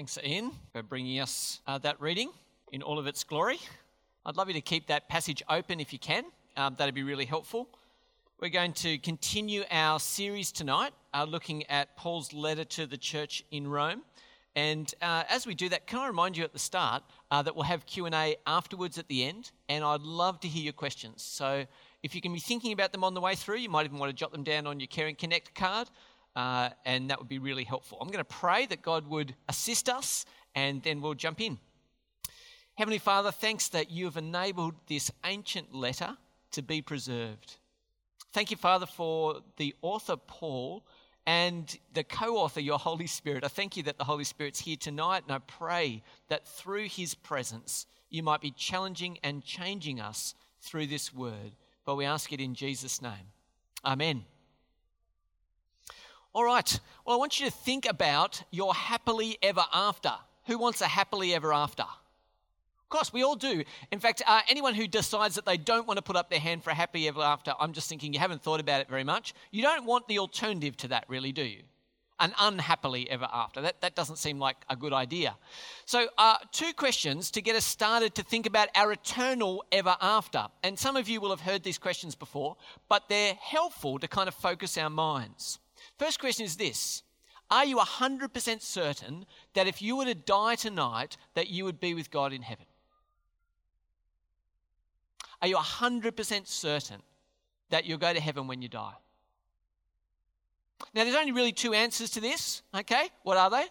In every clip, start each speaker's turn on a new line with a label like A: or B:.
A: Thanks, Ian, for bringing us uh, that reading in all of its glory. I'd love you to keep that passage open if you can. Um, that'd be really helpful. We're going to continue our series tonight, uh, looking at Paul's letter to the church in Rome. And uh, as we do that, can I remind you at the start uh, that we'll have Q&A afterwards at the end, and I'd love to hear your questions. So if you can be thinking about them on the way through, you might even want to jot them down on your Caring Connect card, uh, and that would be really helpful. I'm going to pray that God would assist us, and then we'll jump in. Heavenly Father, thanks that you have enabled this ancient letter to be preserved. Thank you, Father, for the author Paul and the co author, your Holy Spirit. I thank you that the Holy Spirit's here tonight, and I pray that through his presence, you might be challenging and changing us through this word. But we ask it in Jesus' name. Amen. All right. Well, I want you to think about your happily ever after. Who wants a happily ever after? Of course, we all do. In fact, uh, anyone who decides that they don't want to put up their hand for a happy ever after, I'm just thinking you haven't thought about it very much. You don't want the alternative to that, really, do you? An unhappily ever after. That, that doesn't seem like a good idea. So, uh, two questions to get us started to think about our eternal ever after. And some of you will have heard these questions before, but they're helpful to kind of focus our minds. First question is this Are you 100% certain that if you were to die tonight, that you would be with God in heaven? Are you 100% certain that you'll go to heaven when you die? Now, there's only really two answers to this, okay? What are they?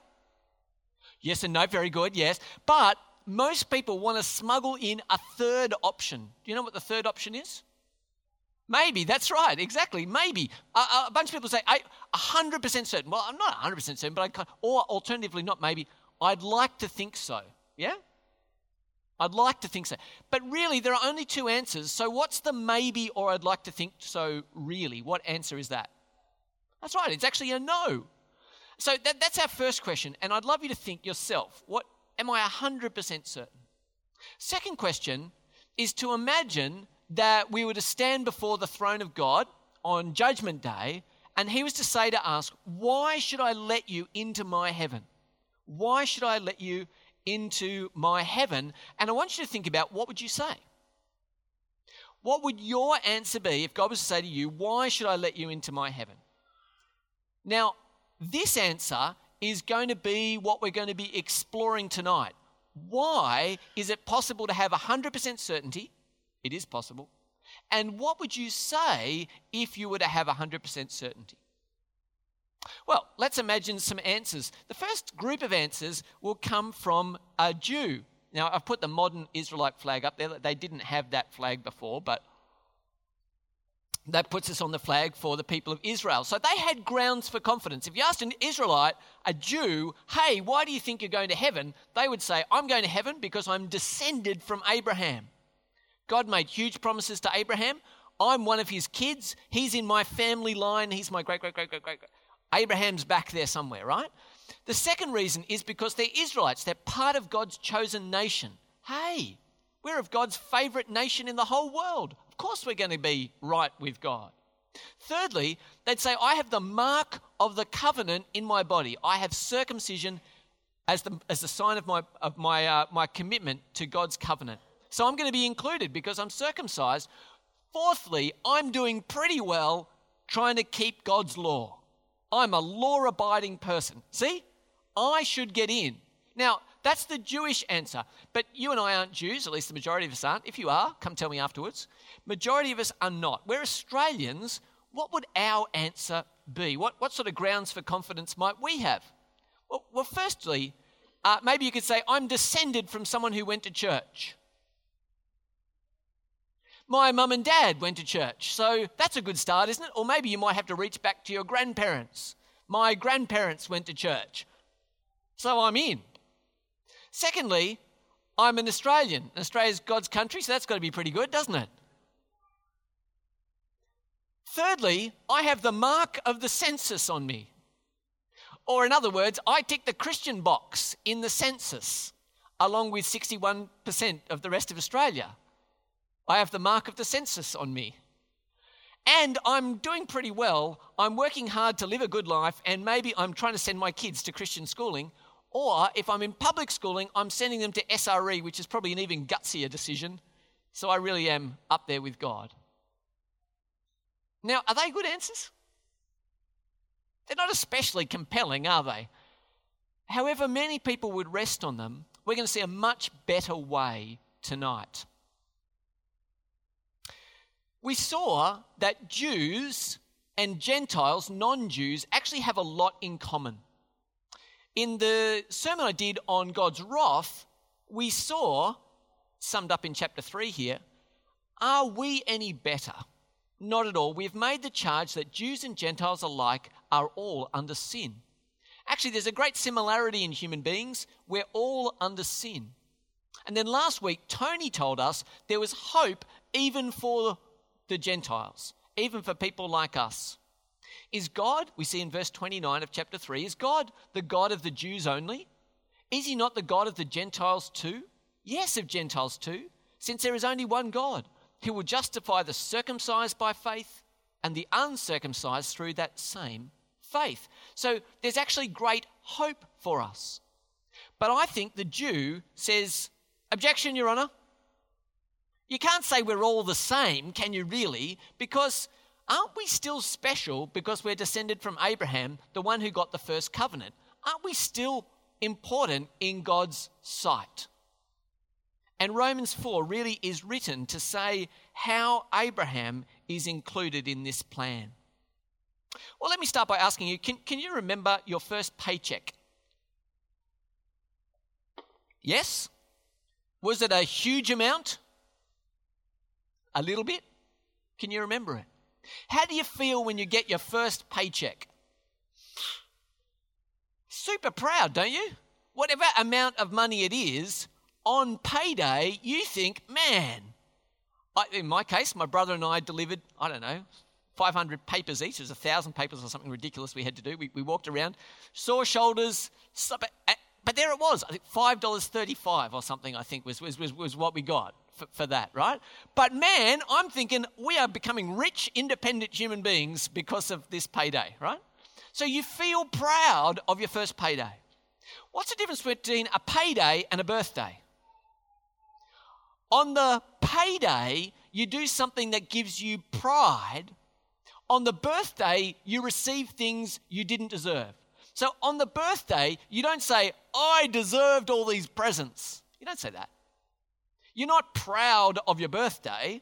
A: Yes and no, very good, yes. But most people want to smuggle in a third option. Do you know what the third option is? Maybe, that's right, exactly, maybe. A, a bunch of people say, I 100% certain. Well, I'm not 100% certain, but I can, or alternatively, not maybe, I'd like to think so. Yeah? I'd like to think so. But really, there are only two answers. So, what's the maybe or I'd like to think so really? What answer is that? That's right, it's actually a no. So, that, that's our first question. And I'd love you to think yourself what am I 100% certain? Second question is to imagine that we were to stand before the throne of God on Judgment Day and He was to say to us, Why should I let you into my heaven? Why should I let you into my heaven. And I want you to think about what would you say? What would your answer be if God was to say to you, Why should I let you into my heaven? Now, this answer is going to be what we're going to be exploring tonight. Why is it possible to have 100% certainty? It is possible. And what would you say if you were to have 100% certainty? Well, let's imagine some answers. The first group of answers will come from a Jew. Now, I've put the modern Israelite flag up there. They didn't have that flag before, but that puts us on the flag for the people of Israel. So they had grounds for confidence. If you asked an Israelite, a Jew, hey, why do you think you're going to heaven? They would say, I'm going to heaven because I'm descended from Abraham. God made huge promises to Abraham. I'm one of his kids. He's in my family line. He's my great, great, great, great, great, Abraham's back there somewhere, right? The second reason is because they're Israelites. They're part of God's chosen nation. Hey, we're of God's favorite nation in the whole world. Of course, we're going to be right with God. Thirdly, they'd say, I have the mark of the covenant in my body. I have circumcision as the, as the sign of my, of my, uh, my commitment to God's covenant. So I'm going to be included because I'm circumcised. Fourthly, I'm doing pretty well trying to keep God's law. I'm a law abiding person. See? I should get in. Now, that's the Jewish answer. But you and I aren't Jews, at least the majority of us aren't. If you are, come tell me afterwards. Majority of us are not. We're Australians. What would our answer be? What, what sort of grounds for confidence might we have? Well, well firstly, uh, maybe you could say, I'm descended from someone who went to church. My mum and dad went to church, so that's a good start, isn't it? Or maybe you might have to reach back to your grandparents. My grandparents went to church, so I'm in. Secondly, I'm an Australian. Australia's God's country, so that's got to be pretty good, doesn't it? Thirdly, I have the mark of the census on me. Or, in other words, I tick the Christian box in the census, along with 61% of the rest of Australia. I have the mark of the census on me. And I'm doing pretty well. I'm working hard to live a good life, and maybe I'm trying to send my kids to Christian schooling. Or if I'm in public schooling, I'm sending them to SRE, which is probably an even gutsier decision. So I really am up there with God. Now, are they good answers? They're not especially compelling, are they? However, many people would rest on them. We're going to see a much better way tonight. We saw that Jews and Gentiles, non Jews, actually have a lot in common. In the sermon I did on God's wrath, we saw, summed up in chapter 3 here, are we any better? Not at all. We've made the charge that Jews and Gentiles alike are all under sin. Actually, there's a great similarity in human beings. We're all under sin. And then last week, Tony told us there was hope even for the Gentiles, even for people like us. Is God, we see in verse 29 of chapter 3, is God the God of the Jews only? Is he not the God of the Gentiles too? Yes, of Gentiles too, since there is only one God who will justify the circumcised by faith and the uncircumcised through that same faith. So there's actually great hope for us. But I think the Jew says, Objection, Your Honour. You can't say we're all the same, can you really? Because aren't we still special because we're descended from Abraham, the one who got the first covenant? Aren't we still important in God's sight? And Romans 4 really is written to say how Abraham is included in this plan. Well, let me start by asking you can, can you remember your first paycheck? Yes? Was it a huge amount? A little bit? Can you remember it? How do you feel when you get your first paycheck? Super proud, don't you? Whatever amount of money it is, on payday, you think, man, I, in my case, my brother and I delivered, I don't know, 500 papers each. It was 1,000 papers or something ridiculous we had to do. We, we walked around, sore shoulders, eh, but there it was. I think $5.35 or something, I think, was, was, was, was what we got for, for that, right? But man, I'm thinking we are becoming rich, independent human beings because of this payday, right? So you feel proud of your first payday. What's the difference between a payday and a birthday? On the payday, you do something that gives you pride. On the birthday, you receive things you didn't deserve. So on the birthday, you don't say, I deserved all these presents. You don't say that. You're not proud of your birthday.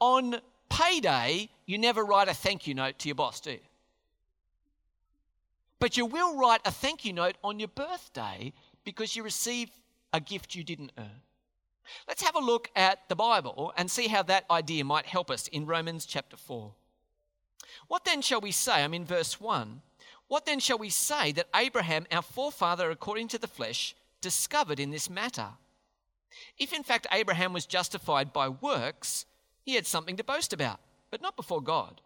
A: On payday, you never write a thank you note to your boss, do you? But you will write a thank you note on your birthday because you received a gift you didn't earn. Let's have a look at the Bible and see how that idea might help us in Romans chapter 4. What then shall we say? I'm in verse 1. What then shall we say that Abraham, our forefather according to the flesh, discovered in this matter? If in fact Abraham was justified by works, he had something to boast about, but not before God.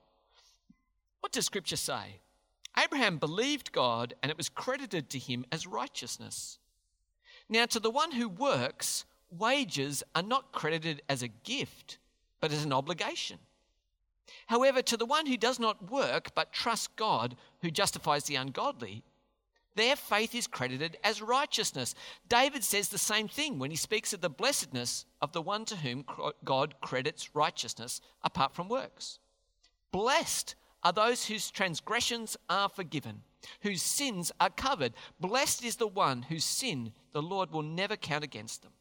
A: What does Scripture say? Abraham believed God, and it was credited to him as righteousness. Now, to the one who works, wages are not credited as a gift, but as an obligation. However, to the one who does not work but trusts God, who justifies the ungodly, their faith is credited as righteousness. David says the same thing when he speaks of the blessedness of the one to whom God credits righteousness apart from works. Blessed are those whose transgressions are forgiven, whose sins are covered. Blessed is the one whose sin the Lord will never count against them.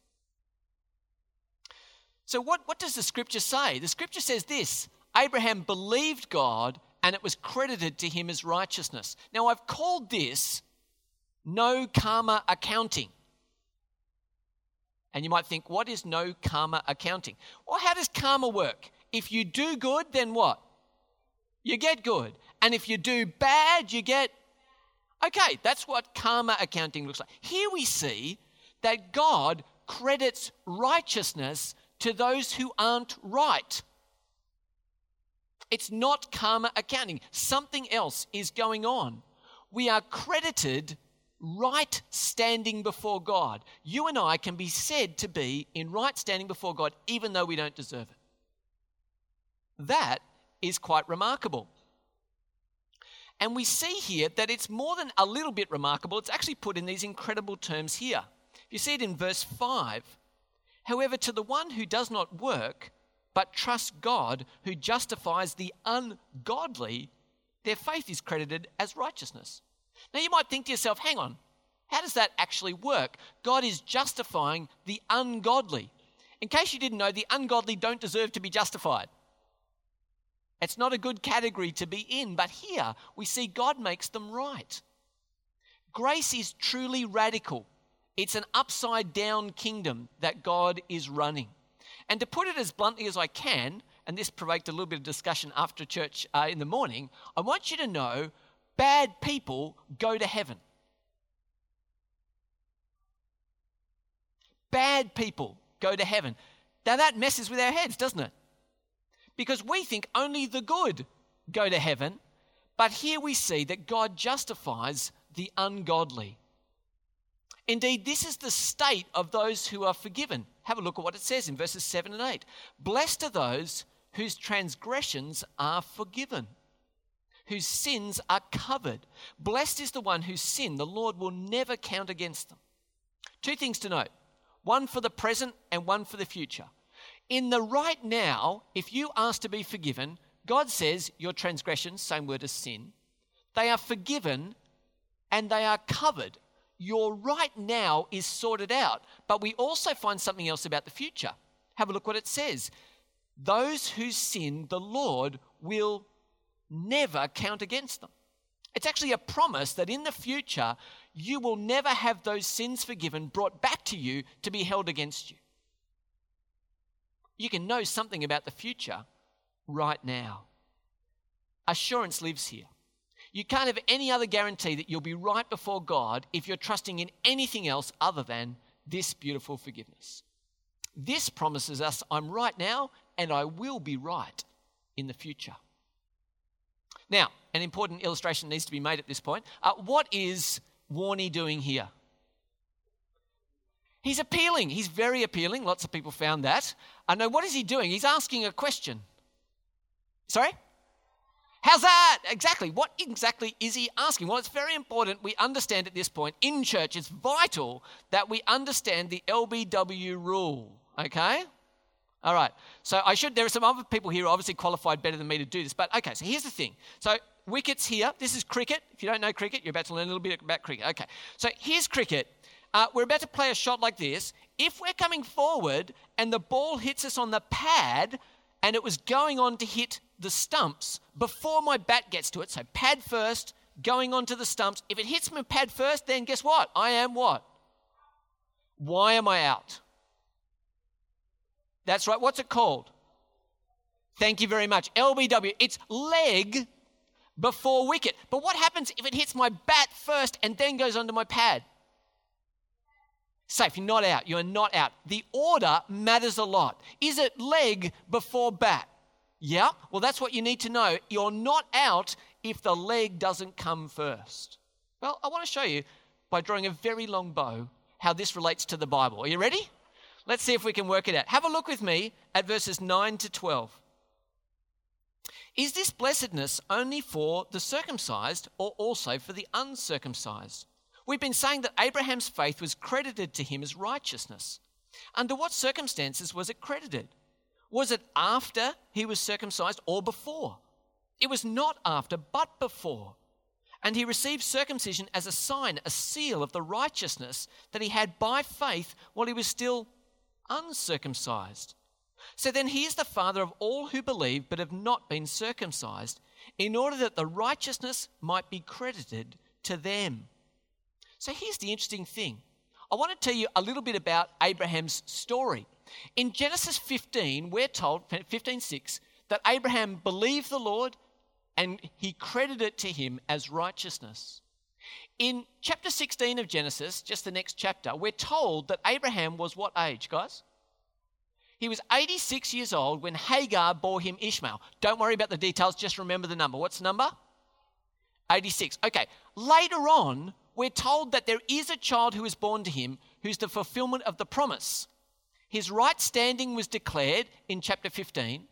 A: So, what, what does the scripture say? The scripture says this Abraham believed God and it was credited to him as righteousness. Now, I've called this no karma accounting. And you might think, what is no karma accounting? Well, how does karma work? If you do good, then what? You get good. And if you do bad, you get. Okay, that's what karma accounting looks like. Here we see that God credits righteousness to those who aren't right. It's not karma accounting, something else is going on. We are credited right standing before God. You and I can be said to be in right standing before God even though we don't deserve it. That is quite remarkable. And we see here that it's more than a little bit remarkable. It's actually put in these incredible terms here. You see it in verse 5. However, to the one who does not work, but trusts God, who justifies the ungodly, their faith is credited as righteousness. Now you might think to yourself, hang on, how does that actually work? God is justifying the ungodly. In case you didn't know, the ungodly don't deserve to be justified. It's not a good category to be in, but here we see God makes them right. Grace is truly radical. It's an upside down kingdom that God is running. And to put it as bluntly as I can, and this provoked a little bit of discussion after church uh, in the morning, I want you to know bad people go to heaven. Bad people go to heaven. Now that messes with our heads, doesn't it? Because we think only the good go to heaven, but here we see that God justifies the ungodly. Indeed, this is the state of those who are forgiven. Have a look at what it says in verses 7 and 8. Blessed are those whose transgressions are forgiven, whose sins are covered. Blessed is the one whose sin the Lord will never count against them. Two things to note one for the present and one for the future. In the right now, if you ask to be forgiven, God says your transgressions, same word as sin, they are forgiven and they are covered. Your right now is sorted out. But we also find something else about the future. Have a look what it says. Those who sin, the Lord will never count against them. It's actually a promise that in the future, you will never have those sins forgiven brought back to you to be held against you. You can know something about the future right now. Assurance lives here. You can't have any other guarantee that you'll be right before God if you're trusting in anything else other than this beautiful forgiveness. This promises us I'm right now and I will be right in the future. Now, an important illustration needs to be made at this point. Uh, what is Warnie doing here? He's appealing. He's very appealing. Lots of people found that. I know. What is he doing? He's asking a question. Sorry? How's that? Exactly. What exactly is he asking? Well, it's very important we understand at this point in church, it's vital that we understand the LBW rule. Okay? All right. So I should, there are some other people here obviously qualified better than me to do this, but okay, so here's the thing. So wickets here. This is cricket. If you don't know cricket, you're about to learn a little bit about cricket. Okay. So here's cricket. Uh, we're about to play a shot like this. If we're coming forward and the ball hits us on the pad and it was going on to hit the stumps before my bat gets to it, so pad first, going on to the stumps. If it hits my pad first, then guess what? I am what? Why am I out? That's right. What's it called? Thank you very much. LBW. It's leg before wicket. But what happens if it hits my bat first and then goes onto my pad? Safe. You're not out. You're not out. The order matters a lot. Is it leg before bat? Yeah. Well, that's what you need to know. You're not out if the leg doesn't come first. Well, I want to show you by drawing a very long bow how this relates to the Bible. Are you ready? Let's see if we can work it out. Have a look with me at verses 9 to 12. Is this blessedness only for the circumcised or also for the uncircumcised? We've been saying that Abraham's faith was credited to him as righteousness. Under what circumstances was it credited? Was it after he was circumcised or before? It was not after, but before. And he received circumcision as a sign, a seal of the righteousness that he had by faith while he was still uncircumcised. So then he is the father of all who believe but have not been circumcised, in order that the righteousness might be credited to them. So here's the interesting thing. I want to tell you a little bit about Abraham's story. In Genesis 15, we're told, 15:6, that Abraham believed the Lord and he credited it to him as righteousness. In chapter 16 of Genesis, just the next chapter, we're told that Abraham was what age, guys? He was 86 years old when Hagar bore him Ishmael. Don't worry about the details, just remember the number. What's the number? 86. Okay, later on, we're told that there is a child who is born to him who's the fulfillment of the promise. His right standing was declared in chapter 15,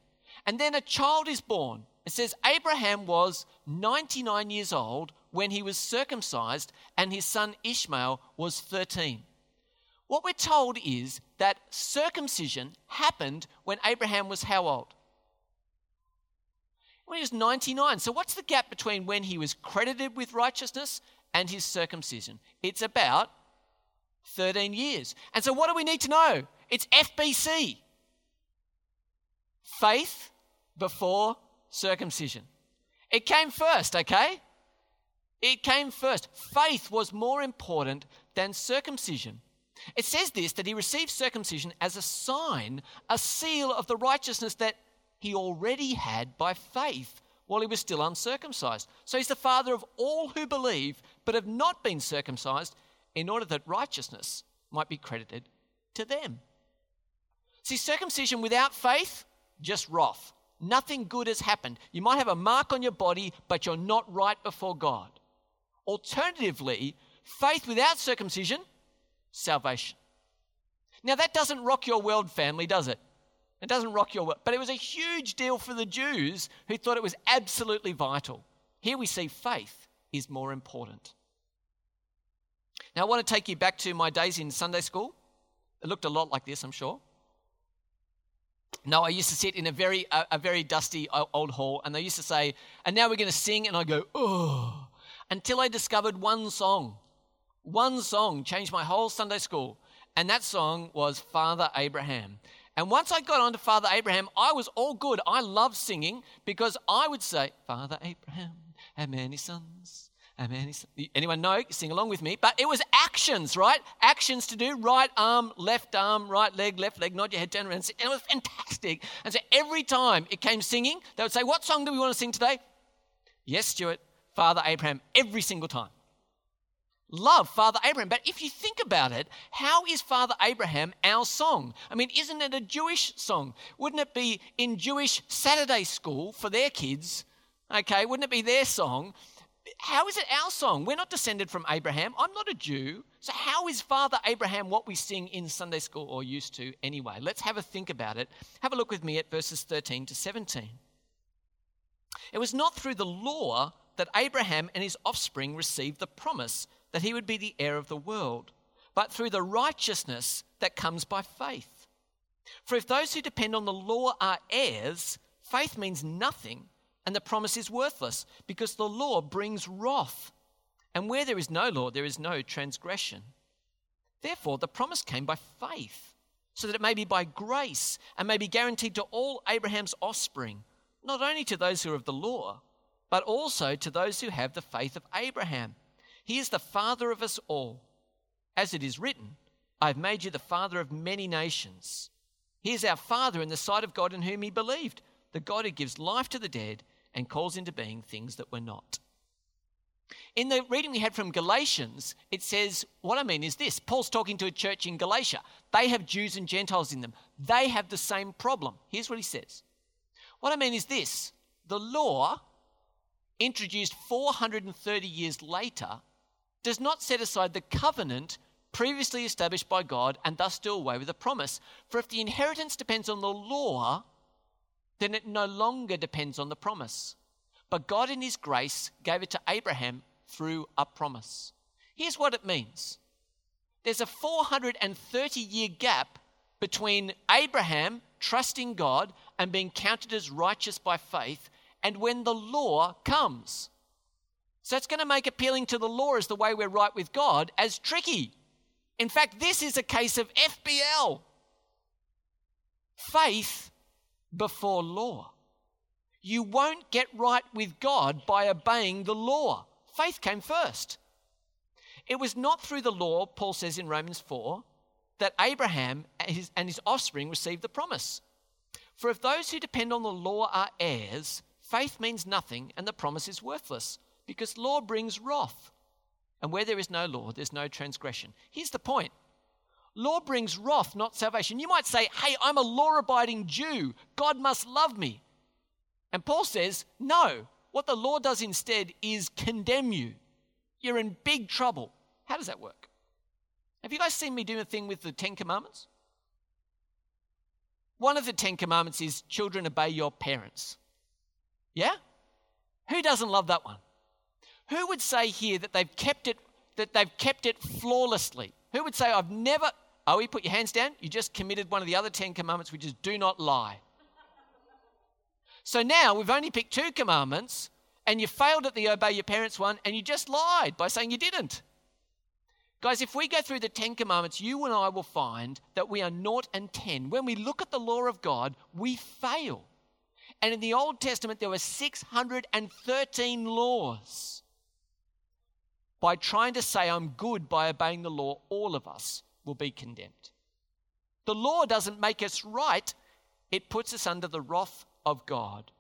A: and then a child is born it says Abraham was 99 years old when he was circumcised, and his son Ishmael was 13. What we're told is that circumcision happened when Abraham was how old? When he was 99. So, what's the gap between when he was credited with righteousness and his circumcision? It's about 13 years. And so, what do we need to know? It's FBC faith before circumcision. It came first, okay? It came first. Faith was more important than circumcision. It says this that he received circumcision as a sign, a seal of the righteousness that he already had by faith while he was still uncircumcised. So he's the father of all who believe but have not been circumcised in order that righteousness might be credited to them. See, circumcision without faith, just wrath. Nothing good has happened. You might have a mark on your body, but you're not right before God. Alternatively, faith without circumcision, salvation. Now, that doesn't rock your world, family, does it? It doesn't rock your world. But it was a huge deal for the Jews who thought it was absolutely vital. Here we see faith is more important. Now, I want to take you back to my days in Sunday school. It looked a lot like this, I'm sure. No, I used to sit in a very, a, a very dusty old hall, and they used to say, and now we're going to sing, and I go, oh, until I discovered one song. One song changed my whole Sunday school, and that song was Father Abraham. And once I got onto Father Abraham, I was all good. I loved singing because I would say, Father Abraham had many sons, Anyone know? Sing along with me. But it was actions, right? Actions to do. Right arm, left arm, right leg, left leg, nod your head, turn around. And it was fantastic. And so every time it came singing, they would say, What song do we want to sing today? Yes, Stuart, Father Abraham, every single time. Love Father Abraham. But if you think about it, how is Father Abraham our song? I mean, isn't it a Jewish song? Wouldn't it be in Jewish Saturday school for their kids? Okay, wouldn't it be their song? How is it our song? We're not descended from Abraham. I'm not a Jew. So, how is Father Abraham what we sing in Sunday school or used to anyway? Let's have a think about it. Have a look with me at verses 13 to 17. It was not through the law that Abraham and his offspring received the promise that he would be the heir of the world, but through the righteousness that comes by faith. For if those who depend on the law are heirs, faith means nothing and the promise is worthless because the law brings wrath. And where there is no law, there is no transgression. Therefore, the promise came by faith, so that it may be by grace and may be guaranteed to all Abraham's offspring, not only to those who are of the law, but also to those who have the faith of Abraham. He is the father of us all. As it is written, I have made you the father of many nations. He is our father in the sight of God in whom he believed, the God who gives life to the dead and calls into being things that were not. In the reading we had from Galatians, it says, What I mean is this Paul's talking to a church in Galatia. They have Jews and Gentiles in them, they have the same problem. Here's what he says What I mean is this the law, introduced 430 years later, does not set aside the covenant previously established by God and thus do away with the promise. For if the inheritance depends on the law, then it no longer depends on the promise. But God, in His grace, gave it to Abraham through a promise. Here's what it means there's a 430 year gap between Abraham trusting God and being counted as righteous by faith and when the law comes. So it's going to make appealing to the law as the way we're right with God as tricky. In fact, this is a case of FBL. Faith before law. You won't get right with God by obeying the law. Faith came first. It was not through the law, Paul says in Romans 4, that Abraham and his offspring received the promise. For if those who depend on the law are heirs, faith means nothing and the promise is worthless, because law brings wrath. And where there is no law, there's no transgression. Here's the point Law brings wrath, not salvation. You might say, hey, I'm a law abiding Jew. God must love me. And Paul says, no. What the law does instead is condemn you. You're in big trouble. How does that work? Have you guys seen me do a thing with the Ten Commandments? One of the Ten Commandments is children obey your parents. Yeah? Who doesn't love that one? Who would say here that they've kept it that they've kept it flawlessly? Who would say I've never Oh, you put your hands down? You just committed one of the other 10 commandments which is do not lie. So now we've only picked two commandments and you failed at the obey your parents one and you just lied by saying you didn't. Guys, if we go through the Ten Commandments, you and I will find that we are naught and ten. When we look at the law of God, we fail. And in the Old Testament, there were 613 laws. By trying to say I'm good by obeying the law, all of us will be condemned. The law doesn't make us right, it puts us under the wrath of God.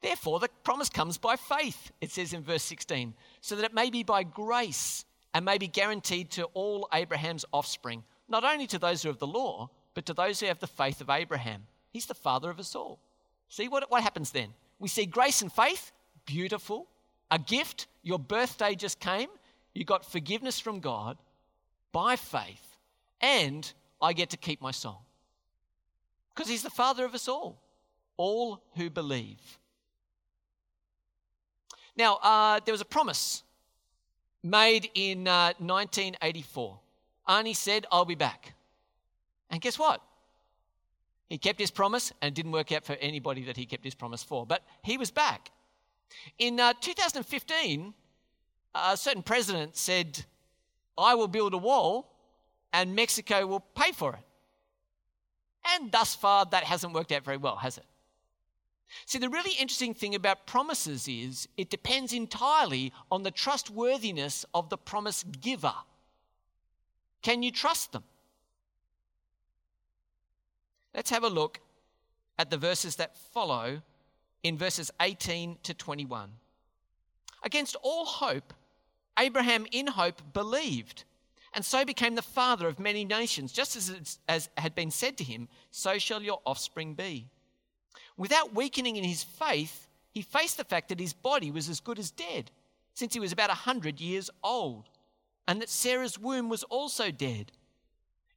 A: Therefore, the promise comes by faith, it says in verse 16, so that it may be by grace and may be guaranteed to all Abraham's offspring, not only to those who have the law, but to those who have the faith of Abraham. He's the father of us all. See what, what happens then? We see grace and faith, beautiful, a gift. Your birthday just came, you got forgiveness from God by faith, and I get to keep my song. Because He's the father of us all, all who believe. Now, uh, there was a promise made in uh, 1984. Arnie said, I'll be back. And guess what? He kept his promise, and it didn't work out for anybody that he kept his promise for, but he was back. In uh, 2015, a certain president said, I will build a wall and Mexico will pay for it. And thus far, that hasn't worked out very well, has it? See, the really interesting thing about promises is it depends entirely on the trustworthiness of the promise giver. Can you trust them? Let's have a look at the verses that follow in verses 18 to 21. Against all hope, Abraham in hope believed, and so became the father of many nations, just as, as had been said to him, So shall your offspring be. Without weakening in his faith, he faced the fact that his body was as good as dead, since he was about a hundred years old, and that Sarah's womb was also dead.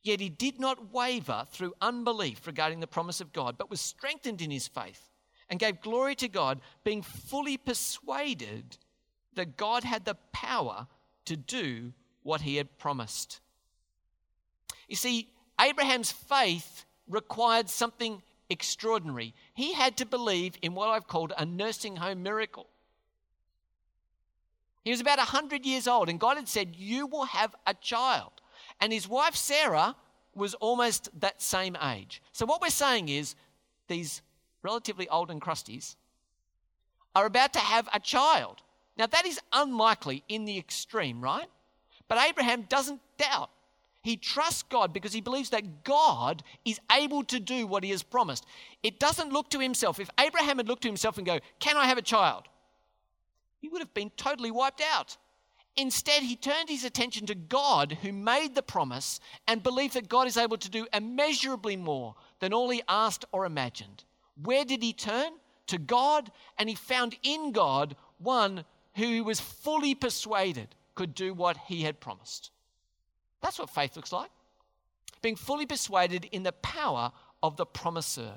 A: Yet he did not waver through unbelief regarding the promise of God, but was strengthened in his faith and gave glory to God, being fully persuaded that God had the power to do what he had promised. You see, Abraham's faith required something extraordinary. He had to believe in what I've called a nursing home miracle. He was about 100 years old, and God had said, You will have a child. And his wife Sarah was almost that same age. So, what we're saying is, these relatively old and crusties are about to have a child. Now, that is unlikely in the extreme, right? But Abraham doesn't doubt. He trusts God because he believes that God is able to do what he has promised. It doesn't look to himself. If Abraham had looked to himself and go, Can I have a child? He would have been totally wiped out. Instead, he turned his attention to God who made the promise and believed that God is able to do immeasurably more than all he asked or imagined. Where did he turn? To God, and he found in God one who he was fully persuaded could do what he had promised. That's what faith looks like. Being fully persuaded in the power of the promiser.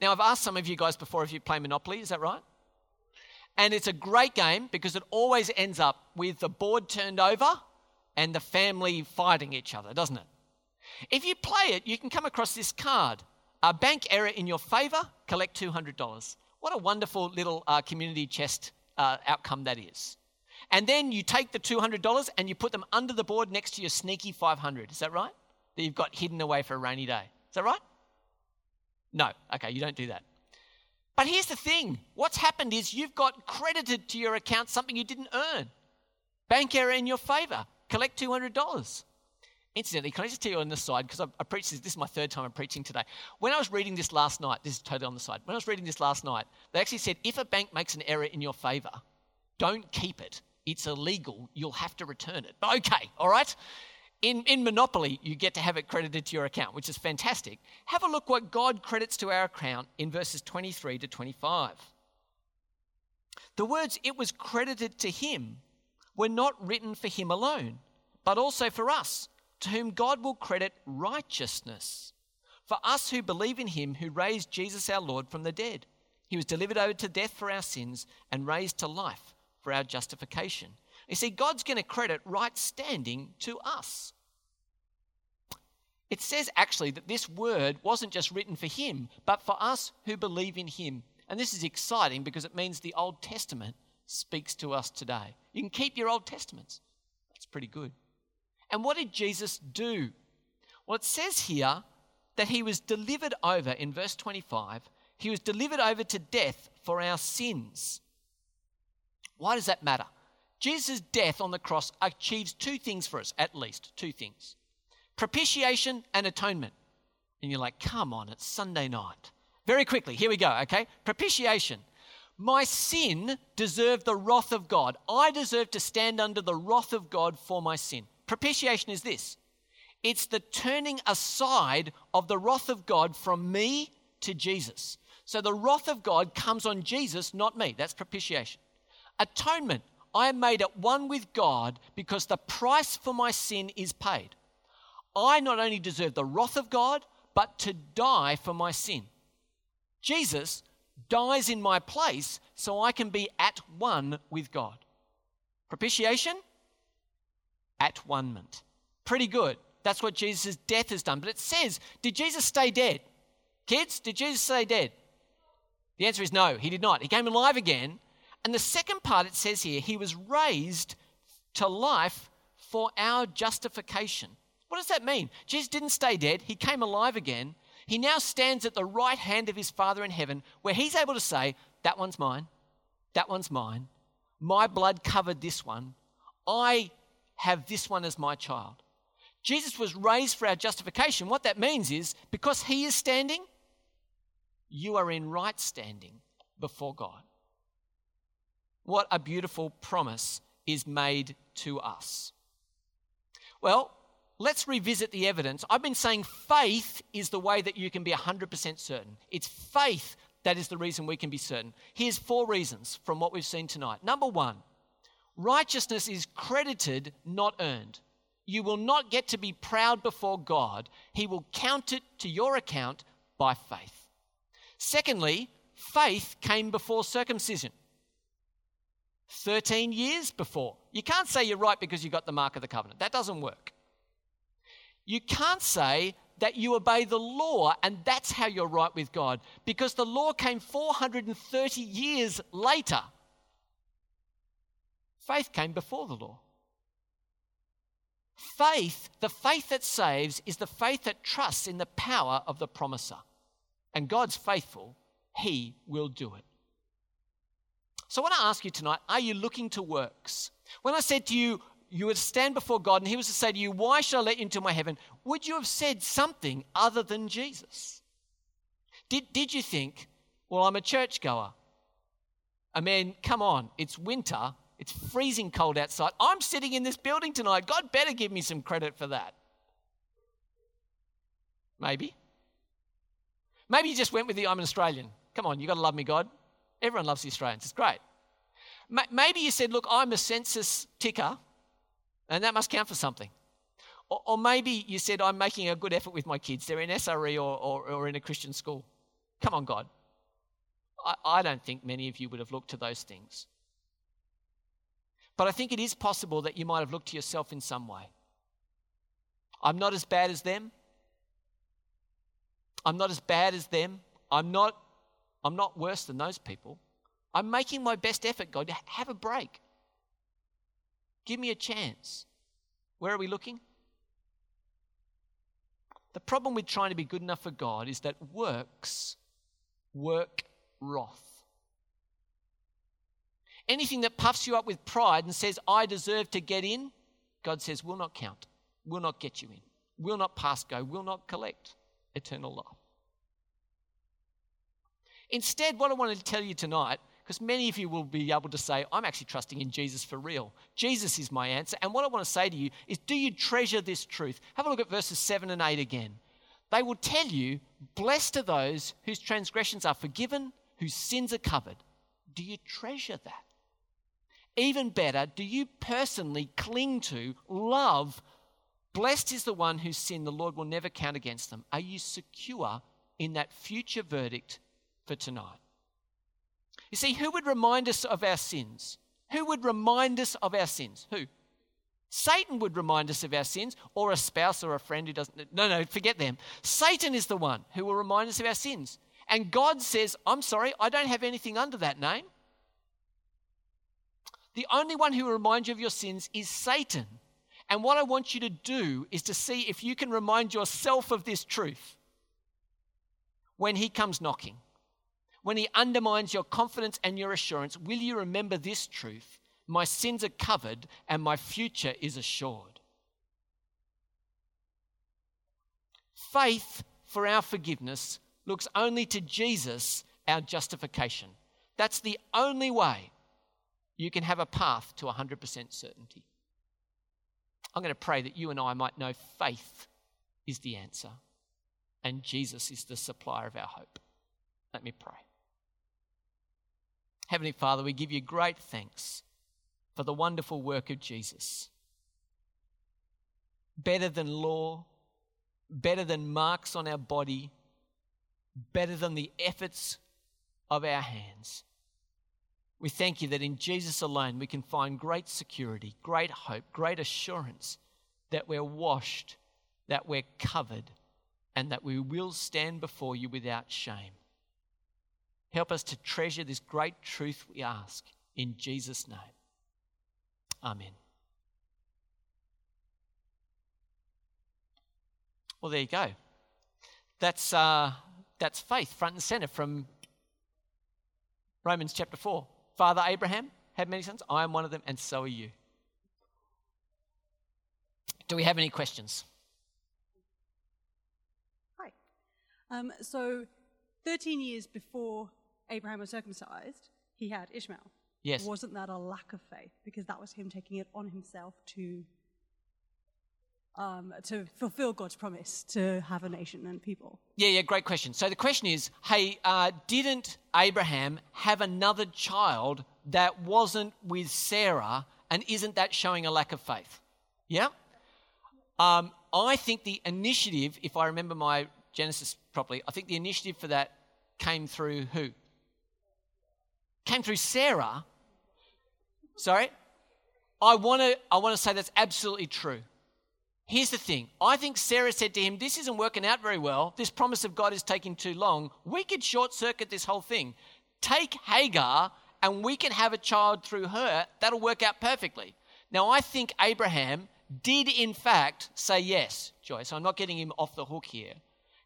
A: Now, I've asked some of you guys before if you play Monopoly, is that right? And it's a great game because it always ends up with the board turned over and the family fighting each other, doesn't it? If you play it, you can come across this card. A bank error in your favor, collect $200. What a wonderful little uh, community chest uh, outcome that is. And then you take the $200 and you put them under the board next to your sneaky 500. Is that right? That you've got hidden away for a rainy day. Is that right? No. Okay, you don't do that. But here's the thing what's happened is you've got credited to your account something you didn't earn. Bank error in your favor. Collect $200. Incidentally, can I just tell you on the side, because I, I preached this, this is my third time I'm preaching today. When I was reading this last night, this is totally on the side. When I was reading this last night, they actually said if a bank makes an error in your favor, don't keep it it's illegal, you'll have to return it. Okay, all right? In, in Monopoly, you get to have it credited to your account, which is fantastic. Have a look what God credits to our account in verses 23 to 25. The words, it was credited to him, were not written for him alone, but also for us, to whom God will credit righteousness. For us who believe in him who raised Jesus our Lord from the dead, he was delivered over to death for our sins and raised to life for our justification. You see, God's going to credit right standing to us. It says actually that this word wasn't just written for him, but for us who believe in him. And this is exciting because it means the Old Testament speaks to us today. You can keep your Old Testaments. That's pretty good. And what did Jesus do? Well, it says here that he was delivered over, in verse 25, he was delivered over to death for our sins. Why does that matter? Jesus' death on the cross achieves two things for us, at least two things propitiation and atonement. And you're like, come on, it's Sunday night. Very quickly, here we go, okay? Propitiation. My sin deserved the wrath of God. I deserve to stand under the wrath of God for my sin. Propitiation is this it's the turning aside of the wrath of God from me to Jesus. So the wrath of God comes on Jesus, not me. That's propitiation. Atonement. I am made at one with God because the price for my sin is paid. I not only deserve the wrath of God, but to die for my sin. Jesus dies in my place so I can be at one with God. Propitiation, at one ment. Pretty good. That's what Jesus' death has done. But it says, did Jesus stay dead? Kids, did Jesus stay dead? The answer is no, he did not. He came alive again. And the second part it says here, he was raised to life for our justification. What does that mean? Jesus didn't stay dead, he came alive again. He now stands at the right hand of his Father in heaven, where he's able to say, That one's mine, that one's mine. My blood covered this one. I have this one as my child. Jesus was raised for our justification. What that means is because he is standing, you are in right standing before God. What a beautiful promise is made to us. Well, let's revisit the evidence. I've been saying faith is the way that you can be 100% certain. It's faith that is the reason we can be certain. Here's four reasons from what we've seen tonight. Number one, righteousness is credited, not earned. You will not get to be proud before God. He will count it to your account by faith. Secondly, faith came before circumcision. 13 years before. You can't say you're right because you got the mark of the covenant. That doesn't work. You can't say that you obey the law and that's how you're right with God because the law came 430 years later. Faith came before the law. Faith, the faith that saves, is the faith that trusts in the power of the promiser. And God's faithful, He will do it. So I want to ask you tonight are you looking to works? When I said to you, you would stand before God and He was to say to you, Why shall I let you into my heaven? Would you have said something other than Jesus? Did, did you think, Well, I'm a churchgoer? I mean, come on, it's winter. It's freezing cold outside. I'm sitting in this building tonight. God better give me some credit for that. Maybe. Maybe you just went with the I'm an Australian. Come on, you've got to love me, God. Everyone loves the Australians. It's great. Maybe you said, Look, I'm a census ticker, and that must count for something. Or, or maybe you said, I'm making a good effort with my kids. They're in SRE or, or, or in a Christian school. Come on, God. I, I don't think many of you would have looked to those things. But I think it is possible that you might have looked to yourself in some way. I'm not as bad as them. I'm not as bad as them. I'm not, I'm not worse than those people. I'm making my best effort, God. To have a break. Give me a chance. Where are we looking? The problem with trying to be good enough for God is that works work wrath. Anything that puffs you up with pride and says, I deserve to get in, God says, will not count, will not get you in, will not pass go, will not collect eternal life. Instead, what I want to tell you tonight, because many of you will be able to say, I'm actually trusting in Jesus for real. Jesus is my answer. And what I want to say to you is, do you treasure this truth? Have a look at verses 7 and 8 again. They will tell you, Blessed are those whose transgressions are forgiven, whose sins are covered. Do you treasure that? Even better, do you personally cling to, love Blessed is the one whose sin the Lord will never count against them. Are you secure in that future verdict for tonight? You see, who would remind us of our sins? Who would remind us of our sins? Who? Satan would remind us of our sins, or a spouse or a friend who doesn't. No, no, forget them. Satan is the one who will remind us of our sins. And God says, I'm sorry, I don't have anything under that name. The only one who will remind you of your sins is Satan. And what I want you to do is to see if you can remind yourself of this truth when he comes knocking. When he undermines your confidence and your assurance, will you remember this truth? My sins are covered and my future is assured. Faith for our forgiveness looks only to Jesus, our justification. That's the only way you can have a path to 100% certainty. I'm going to pray that you and I might know faith is the answer and Jesus is the supplier of our hope. Let me pray. Heavenly Father, we give you great thanks for the wonderful work of Jesus. Better than law, better than marks on our body, better than the efforts of our hands. We thank you that in Jesus alone we can find great security, great hope, great assurance that we're washed, that we're covered, and that we will stand before you without shame. Help us to treasure this great truth, we ask, in Jesus' name. Amen. Well, there you go. That's, uh, that's faith, front and center from Romans chapter 4. Father Abraham had many sons. I am one of them, and so are you. Do we have any questions?
B: Hi. Um, so, 13 years before Abraham was circumcised, he had Ishmael.
A: Yes.
B: Wasn't that a lack of faith? Because that was him taking it on himself to um, to fulfill God's promise to have a nation and people.
A: Yeah, yeah, great question. So the question is, hey, uh, didn't Abraham have another child that wasn't with Sarah, and isn't that showing a lack of faith? Yeah. Um, I think the initiative, if I remember my Genesis properly, I think the initiative for that came through who? came through Sarah. Sorry? I want to I want to say that's absolutely true. Here's the thing. I think Sarah said to him, This isn't working out very well. This promise of God is taking too long. We could short circuit this whole thing. Take Hagar and we can have a child through her. That'll work out perfectly. Now, I think Abraham did, in fact, say yes, Joyce. I'm not getting him off the hook here.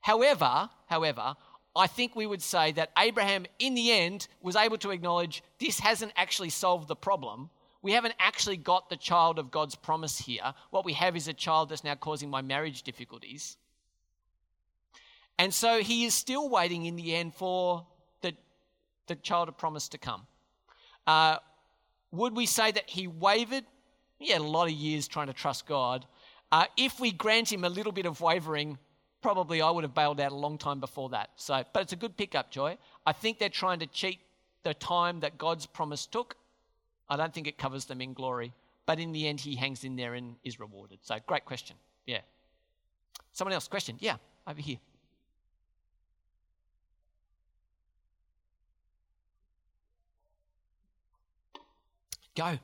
A: However, however, I think we would say that Abraham, in the end, was able to acknowledge this hasn't actually solved the problem. We haven't actually got the child of God's promise here. What we have is a child that's now causing my marriage difficulties. And so he is still waiting in the end for the, the child of promise to come. Uh, would we say that he wavered? He had a lot of years trying to trust God. Uh, if we grant him a little bit of wavering, probably I would have bailed out a long time before that. So, but it's a good pickup, Joy. I think they're trying to cheat the time that God's promise took. I don't think it covers them in glory, but in the end, he hangs in there and is rewarded. So, great question. Yeah. Someone else, question? Yeah, over here. Go.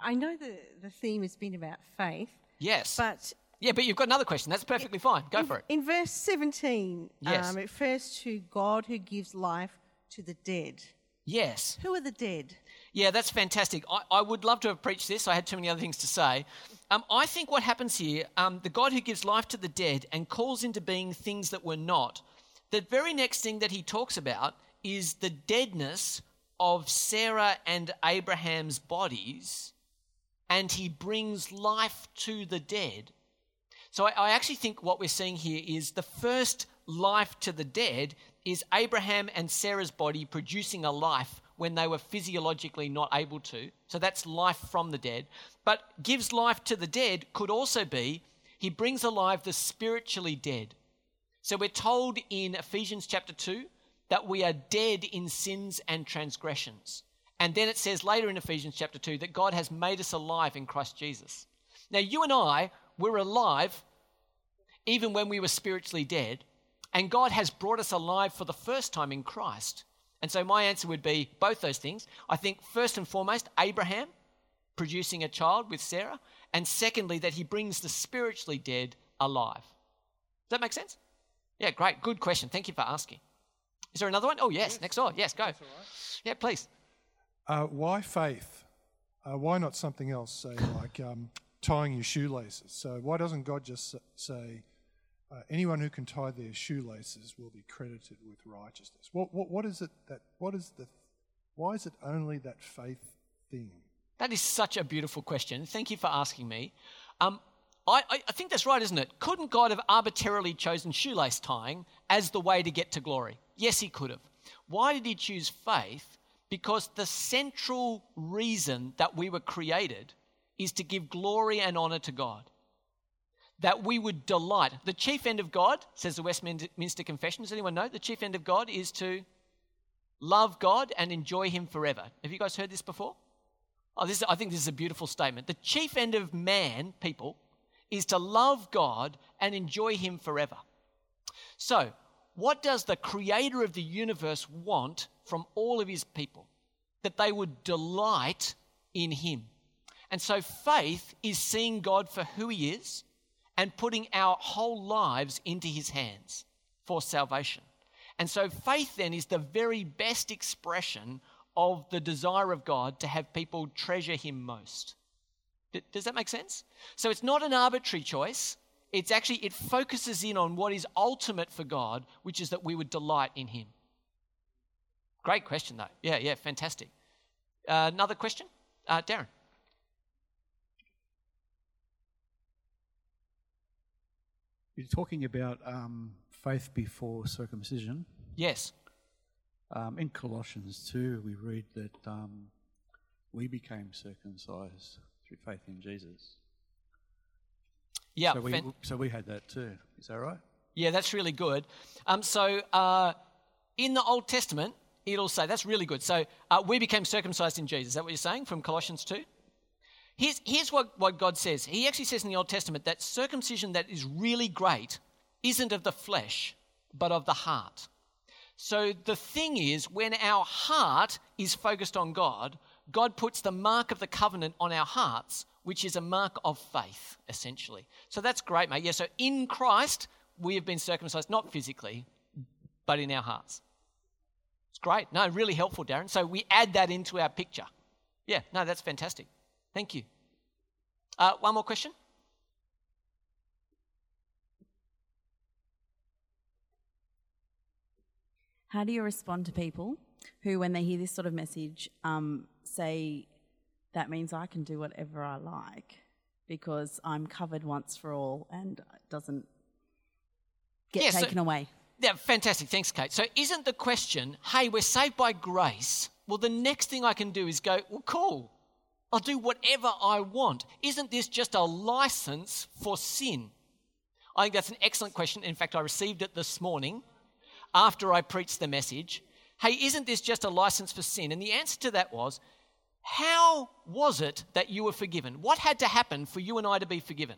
C: I know the, the theme has been about faith.
A: Yes.
C: But
A: yeah, but you've got another question. That's perfectly fine. Go
C: in,
A: for it.
C: In verse 17,
A: Yes.
C: um, it refers to God who gives life to the dead.
A: Yes.
C: Who are the dead?
A: Yeah, that's fantastic. I, I would love to have preached this. I had too many other things to say. Um, I think what happens here, um, the God who gives life to the dead and calls into being things that were not, the very next thing that he talks about is the deadness of Sarah and Abraham's bodies, and he brings life to the dead. So I, I actually think what we're seeing here is the first life to the dead is Abraham and Sarah's body producing a life when they were physiologically not able to. So that's life from the dead. But gives life to the dead could also be he brings alive the spiritually dead. So we're told in Ephesians chapter 2 that we are dead in sins and transgressions. And then it says later in Ephesians chapter 2 that God has made us alive in Christ Jesus. Now, you and I we're alive even when we were spiritually dead, and God has brought us alive for the first time in Christ. And so my answer would be both those things. I think first and foremost, Abraham producing a child with Sarah, and secondly, that he brings the spiritually dead alive. Does that make sense? Yeah, great. Good question. Thank you for asking. Is there another one? Oh, yes. Next door. Yes, go. Yeah, please.
D: Uh, why faith? Uh, why not something else, say, like um, tying your shoelaces? So, why doesn't God just say, uh, anyone who can tie their shoelaces will be credited with righteousness? What, what, what is it that, what is the, why is it only that faith thing?
A: That is such a beautiful question. Thank you for asking me. Um, I, I, think that's right, isn't it? Couldn't God have arbitrarily chosen shoelace tying as the way to get to glory? Yes, he could have. Why did he choose faith? Because the central reason that we were created is to give glory and honor to God. That we would delight. The chief end of God, says the Westminster Confession, does anyone know? The chief end of God is to love God and enjoy Him forever. Have you guys heard this before? Oh, this, I think this is a beautiful statement. The chief end of man, people, is to love God and enjoy Him forever. So, what does the creator of the universe want from all of his people? That they would delight in Him. And so, faith is seeing God for who He is and putting our whole lives into His hands for salvation. And so, faith then is the very best expression of the desire of God to have people treasure Him most. Does that make sense? So it's not an arbitrary choice. It's actually, it focuses in on what is ultimate for God, which is that we would delight in Him. Great question, though. Yeah, yeah, fantastic. Uh, another question? Uh, Darren.
E: You're talking about um, faith before circumcision.
A: Yes.
E: Um, in Colossians 2, we read that um, we became circumcised through faith in Jesus.
A: Yeah,
E: so, we,
A: fan-
E: so we had that too. Is that right?
A: Yeah, that's really good. Um, so uh, in the Old Testament, it'll say, that's really good. So uh, we became circumcised in Jesus. Is that what you're saying from Colossians 2? Here's, here's what, what God says. He actually says in the Old Testament that circumcision that is really great isn't of the flesh, but of the heart. So the thing is, when our heart is focused on God, God puts the mark of the covenant on our hearts, which is a mark of faith, essentially. So that's great, mate. Yeah, so in Christ, we have been circumcised, not physically, but in our hearts. It's great. No, really helpful, Darren. So we add that into our picture. Yeah, no, that's fantastic. Thank you. Uh, one more question?
F: How do you respond to people who, when they hear this sort of message, um, say, that means I can do whatever I like because I'm covered once for all and it doesn't get
A: Yeah, so-
F: taken away?
A: Yeah, fantastic. Thanks, Kate. So, isn't the question, hey, we're saved by grace? Well, the next thing I can do is go, well, cool. I'll do whatever I want. Isn't this just a license for sin? I think that's an excellent question. In fact, I received it this morning after I preached the message. Hey, isn't this just a license for sin? And the answer to that was, how was it that you were forgiven? What had to happen for you and I to be forgiven?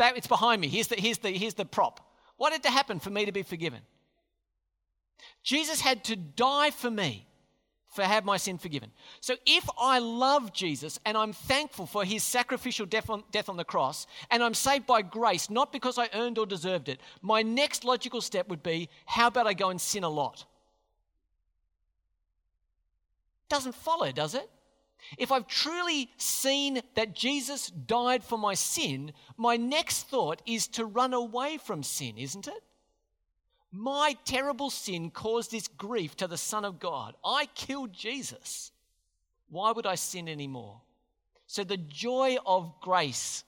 A: It's behind me. Here's the, here's, the, here's the prop. What had to happen for me to be forgiven? Jesus had to die for me for have my sin forgiven. So if I love Jesus and I'm thankful for his sacrificial death on, death on the cross and I'm saved by grace, not because I earned or deserved it, my next logical step would be how about I go and sin a lot? Doesn't follow, does it? If I've truly seen that Jesus died for my sin, my next thought is to run away from sin, isn't it? My terrible sin caused this grief to the Son of God. I killed Jesus. Why would I sin anymore? So the joy of grace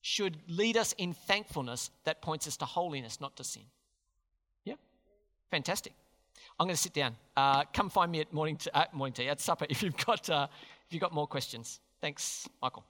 A: should lead us in thankfulness that points us to holiness, not to sin. Yeah? Fantastic. I'm going to sit down. Uh, come find me at morning, t- uh, morning tea, at supper, if you've got, uh, if you've got more questions. Thanks, Michael.